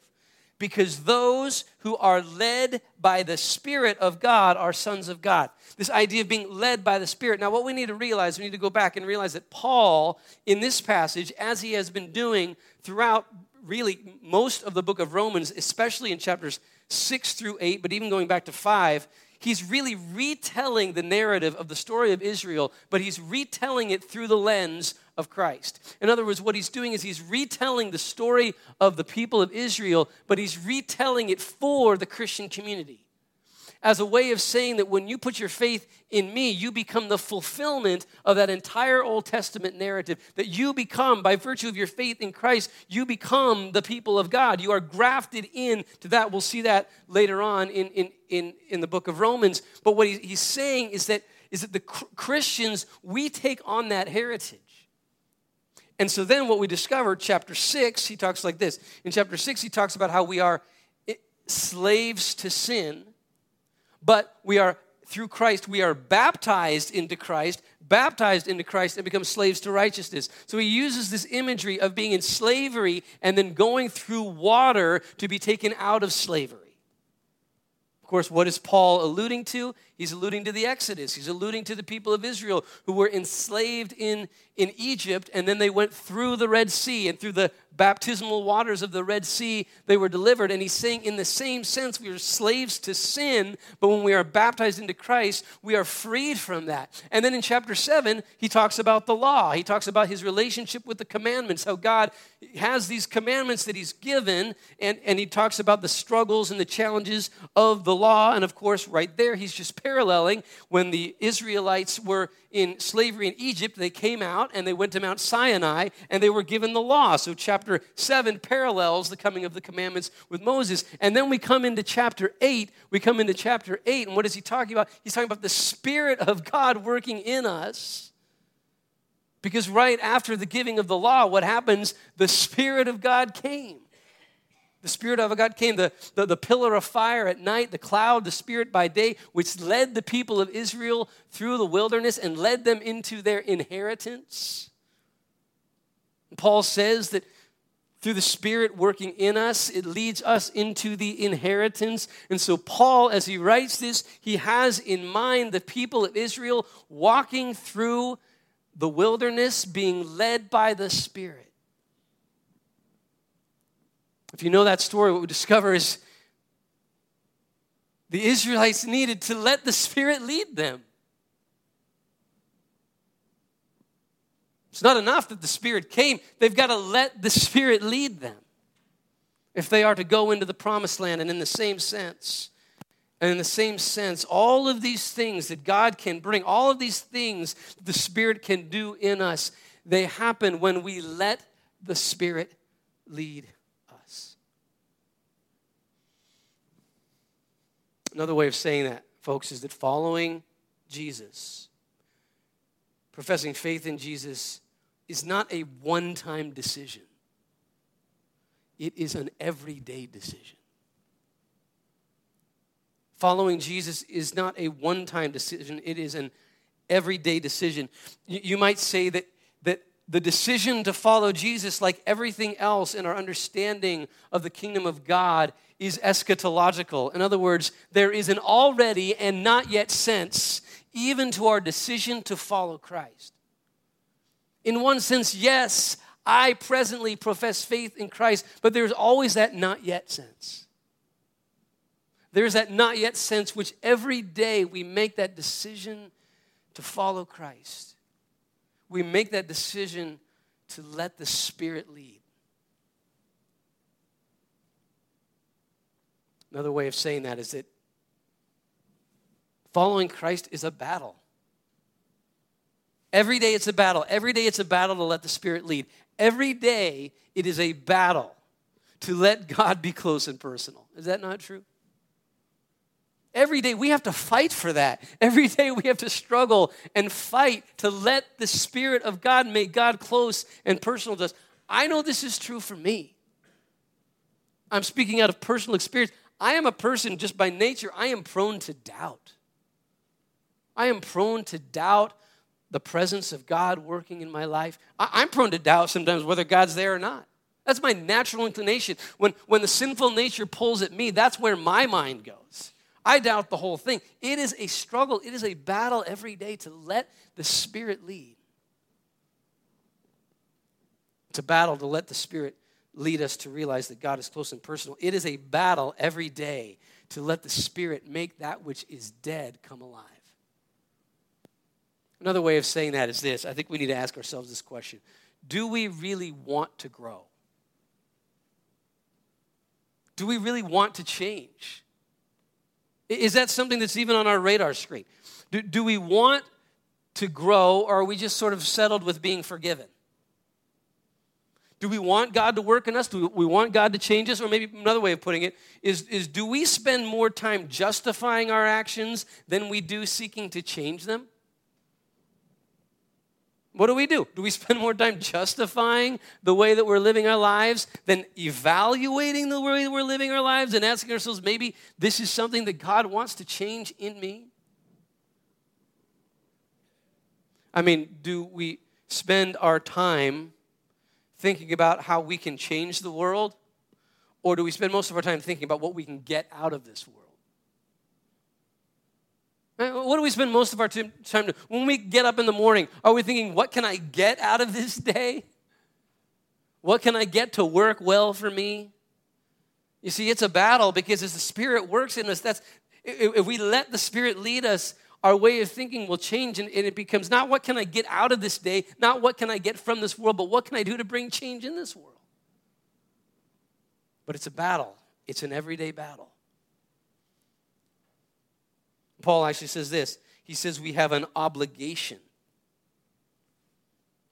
Speaker 2: Because those who are led by the Spirit of God are sons of God. This idea of being led by the Spirit. Now, what we need to realize, we need to go back and realize that Paul, in this passage, as he has been doing throughout really most of the book of Romans, especially in chapters 6 through 8, but even going back to 5, he's really retelling the narrative of the story of Israel, but he's retelling it through the lens of Christ. In other words, what he's doing is he's retelling the story of the people of Israel, but he's retelling it for the Christian community as a way of saying that when you put your faith in me, you become the fulfillment of that entire Old Testament narrative. That you become, by virtue of your faith in Christ, you become the people of God. You are grafted in to that. We'll see that later on in, in, in, in the book of Romans. But what he, he's saying is that, is that the Christians, we take on that heritage. And so then what we discover, chapter 6, he talks like this. In chapter 6, he talks about how we are slaves to sin but we are through Christ, we are baptized into Christ, baptized into Christ, and become slaves to righteousness. So he uses this imagery of being in slavery and then going through water to be taken out of slavery. Of course, what is Paul alluding to? He's alluding to the Exodus. He's alluding to the people of Israel who were enslaved in, in Egypt, and then they went through the Red Sea, and through the baptismal waters of the Red Sea, they were delivered. And he's saying, in the same sense, we are slaves to sin, but when we are baptized into Christ, we are freed from that. And then in chapter 7, he talks about the law. He talks about his relationship with the commandments, how God has these commandments that he's given, and, and he talks about the struggles and the challenges of the law. And of course, right there, he's just paralleling when the Israelites were in slavery in Egypt, they came out and they went to Mount Sinai and they were given the law. So, chapter 7 parallels the coming of the commandments with Moses. And then we come into chapter 8. We come into chapter 8, and what is he talking about? He's talking about the Spirit of God working in us Because right after the giving of the law, what happens? The Spirit of God came. The Spirit of God came, the, the, the, pillar of fire at night, the cloud, the Spirit by day, which led the people of Israel through the wilderness and led them into their inheritance. Paul says that through the Spirit working in us, it leads us into the inheritance. And so, Paul, as he writes this, he has in mind the people of Israel walking through the wilderness, being led by the Spirit. If you know that story, what we discover is the Israelites needed to let the Spirit lead them. It's not enough that the Spirit came, they've got to let the Spirit lead them if they are to go into the promised land. And in the same sense, and in the same sense, all of these things that God can bring, all of these things the Spirit can do in us, they happen when we let the Spirit lead Another way of saying that, folks, is that following Jesus, professing faith in Jesus, is not a one time decision, it is an everyday decision. Following Jesus is not a one time decision, it is an everyday decision. You might say that, that the decision to follow Jesus, like everything else in our understanding of the kingdom of God, is eschatological. In other words, there is an already and not yet sense, even to our decision to follow Christ. In one sense, yes, I presently profess faith in Christ, but there's always that not yet sense. There's that not yet sense which every day we make that decision to follow Christ. We make that decision to let the Spirit lead. Another way of saying that is that following Christ is a battle. Every day it's a battle. Every day it's a battle to let the Spirit lead. Every day it is a battle to let God be close and personal. Is that not true? Every day we have to fight for that. Every day we have to struggle and fight to let the Spirit of God make God close and personal to us. I know this is true for me. I'm speaking out of personal experience. I am a person just by nature, I am prone to doubt. I am prone to doubt the presence of God working in my life. I, am prone to doubt sometimes whether God's there or not. That's my natural inclination. When, when the sinful nature pulls at me, that's where my mind goes. I doubt the whole thing. It is a struggle, it is a battle every day to let the Spirit lead. It's a battle to let the Spirit lead us to realize that God is close and personal. It is a battle every day to let the Spirit make that which is dead come alive. Another way of saying that is this I think we need to ask ourselves this question Do we really want to grow? Do we really want to change? Is that something that's even on our radar screen? Do, do we want to grow, or are we just sort of settled with being forgiven? Do we want God to work in us? Do we want God to change us? Or maybe another way of putting it is, is do we spend more time justifying our actions than we do seeking to change them? What do we do? Do we spend more time justifying the way that we're living our lives than evaluating the way we're living our lives and asking ourselves, maybe this is something that God wants to change in me? I mean, do we spend our time thinking about how we can change the world? Or do we spend most of our time thinking about what we can get out of this world? Uh, what do we spend most of our time doing? When we get up in the morning, are we thinking, what can I get out of this day? What can I get to work well for me? You see, it's a battle because as the Spirit works in us, that's if we let the Spirit lead us, our way of thinking will change and, it becomes not what can I get out of this day, not what can I get from this world, but what can I do to bring change in this world? But it's a battle, it's an everyday battle. Paul actually says this he says, We have an obligation.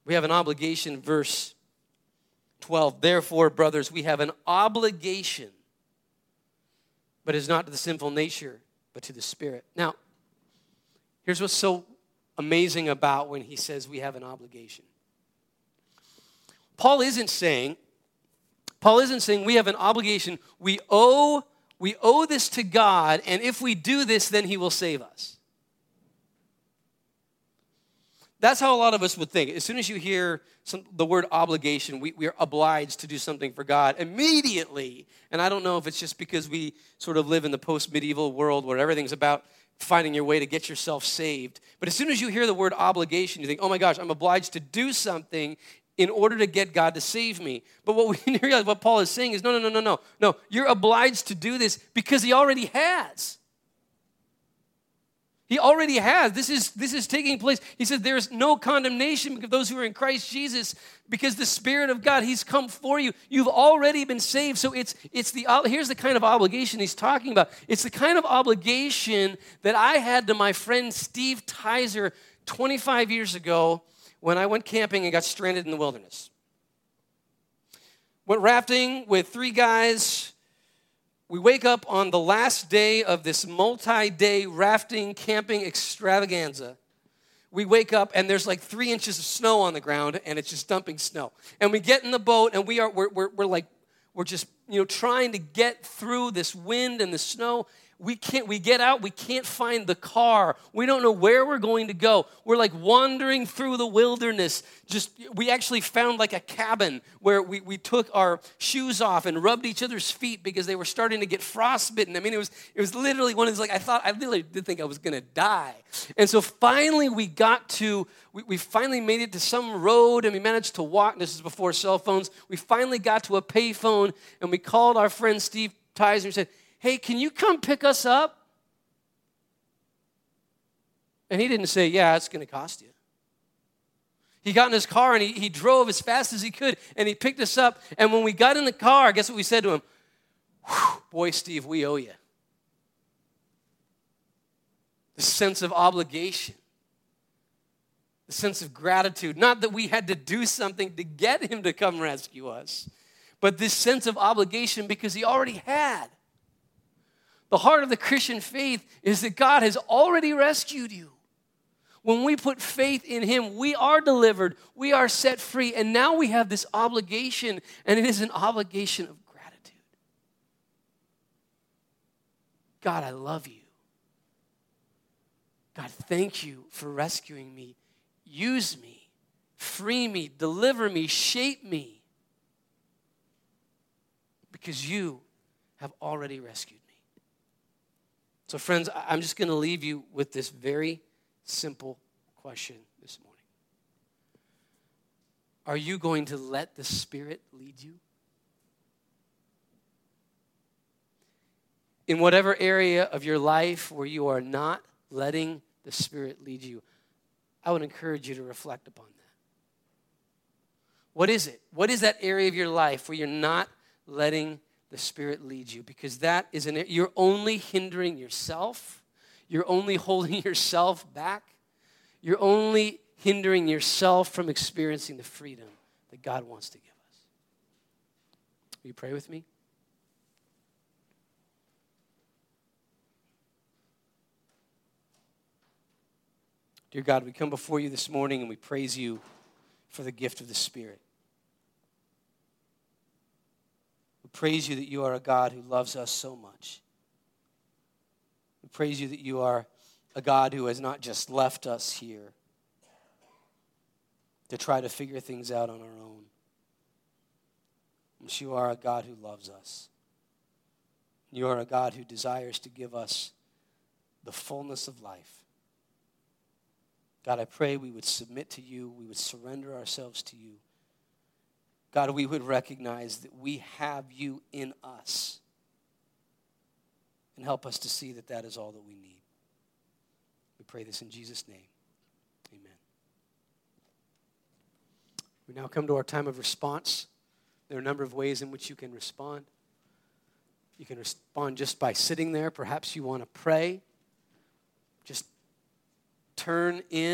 Speaker 2: We have an obligation, verse 12. Therefore, brothers, we have an obligation, but it's not to the sinful nature, but to the Spirit. Now, Here's what's so amazing about when he says we have an obligation Paul isn't saying, Paul isn't saying we have an obligation. We owe, we owe this to God, and if we do this, then he will save us. That's how a lot of us would think. As soon as you hear some, the word obligation, we, we are obliged to do something for God immediately. And I don't know if it's just because we sort of live in the post medieval world where everything's about finding your way to get yourself saved. But as soon as you hear the word obligation, you think, oh my gosh, I'm obliged to do something in order to get God to save me. But what we realize, what Paul is saying is, no, no, no, no, no. No, you're obliged to do this because he already has. He already has. This is, this is taking place. He said, There is no condemnation of those who are in Christ Jesus because the Spirit of God, He's come for you. You've already been saved. So it's, it's the, here's the kind of obligation He's talking about. It's the kind of obligation that I had to my friend Steve Tizer 25 years ago when I went camping and got stranded in the wilderness. Went rafting with three guys we wake up on the last day of this multi day rafting, camping extravaganza. We wake up and there's like three inches of snow on the ground and it's just dumping snow. And we get in the boat and we are, we're, we're, we're like, we're just, you know, trying to get through this wind and the snow we can't we get out we can't find the car. We don't know where we're going to go. We're like wandering through the wilderness. Just we actually found like a cabin where we, we took our shoes off and rubbed each other's feet because they were starting to get frostbitten. I mean it was it was literally one of those like i thought i literally did think i was going to die. And so finally we got to we, we finally made it to some road and we managed to walk. This is before cell phones. We finally got to a payphone and we called our friend steve tizer and said Hey, can you come pick us up? And he didn't say, Yeah, it's going to cost you. He got in his car and he, he drove as fast as he could and he picked us up. And when we got in the car, guess what we said to him? Boy, Steve, we owe you. The sense of obligation, the sense of gratitude. Not that we had to do something to get him to come rescue us, but this sense of obligation because he already had. The heart of the Christian faith is that God has already rescued you. When we put faith in Him, we are delivered, we are set free, and now we have this obligation, and it is an obligation of gratitude. God, I love you. God, thank you for rescuing me. Use me, free me, deliver me, shape me, because you have already rescued so, friends, I'm just going to leave you with this very simple question this morning Are you going to let the Spirit lead you? In whatever area of your life where you are not letting the Spirit lead you, I would encourage you to reflect upon that. What is it? What is that area of your life where you're not letting the Spirit leads you because that is an you're only hindering yourself. You're only holding yourself back. You're only hindering yourself from experiencing the freedom that God wants to give us. Will you pray with me? Dear God, we come before you this morning and we praise you for the gift of the Spirit. Praise you that you are a God who loves us so much. We praise you that you are a God who has not just left us here to try to figure things out on our own. But you are a God who loves us. You are a God who desires to give us the fullness of life. God, I pray we would submit to you, we would surrender ourselves to you. God, we would recognize that we have you in us. And help us to see that that is all that we need. We pray this in Jesus' name. Amen. We now come to our time of response. There are a number of ways in which you can respond. You can respond just by sitting there. Perhaps you want to pray. Just turn in.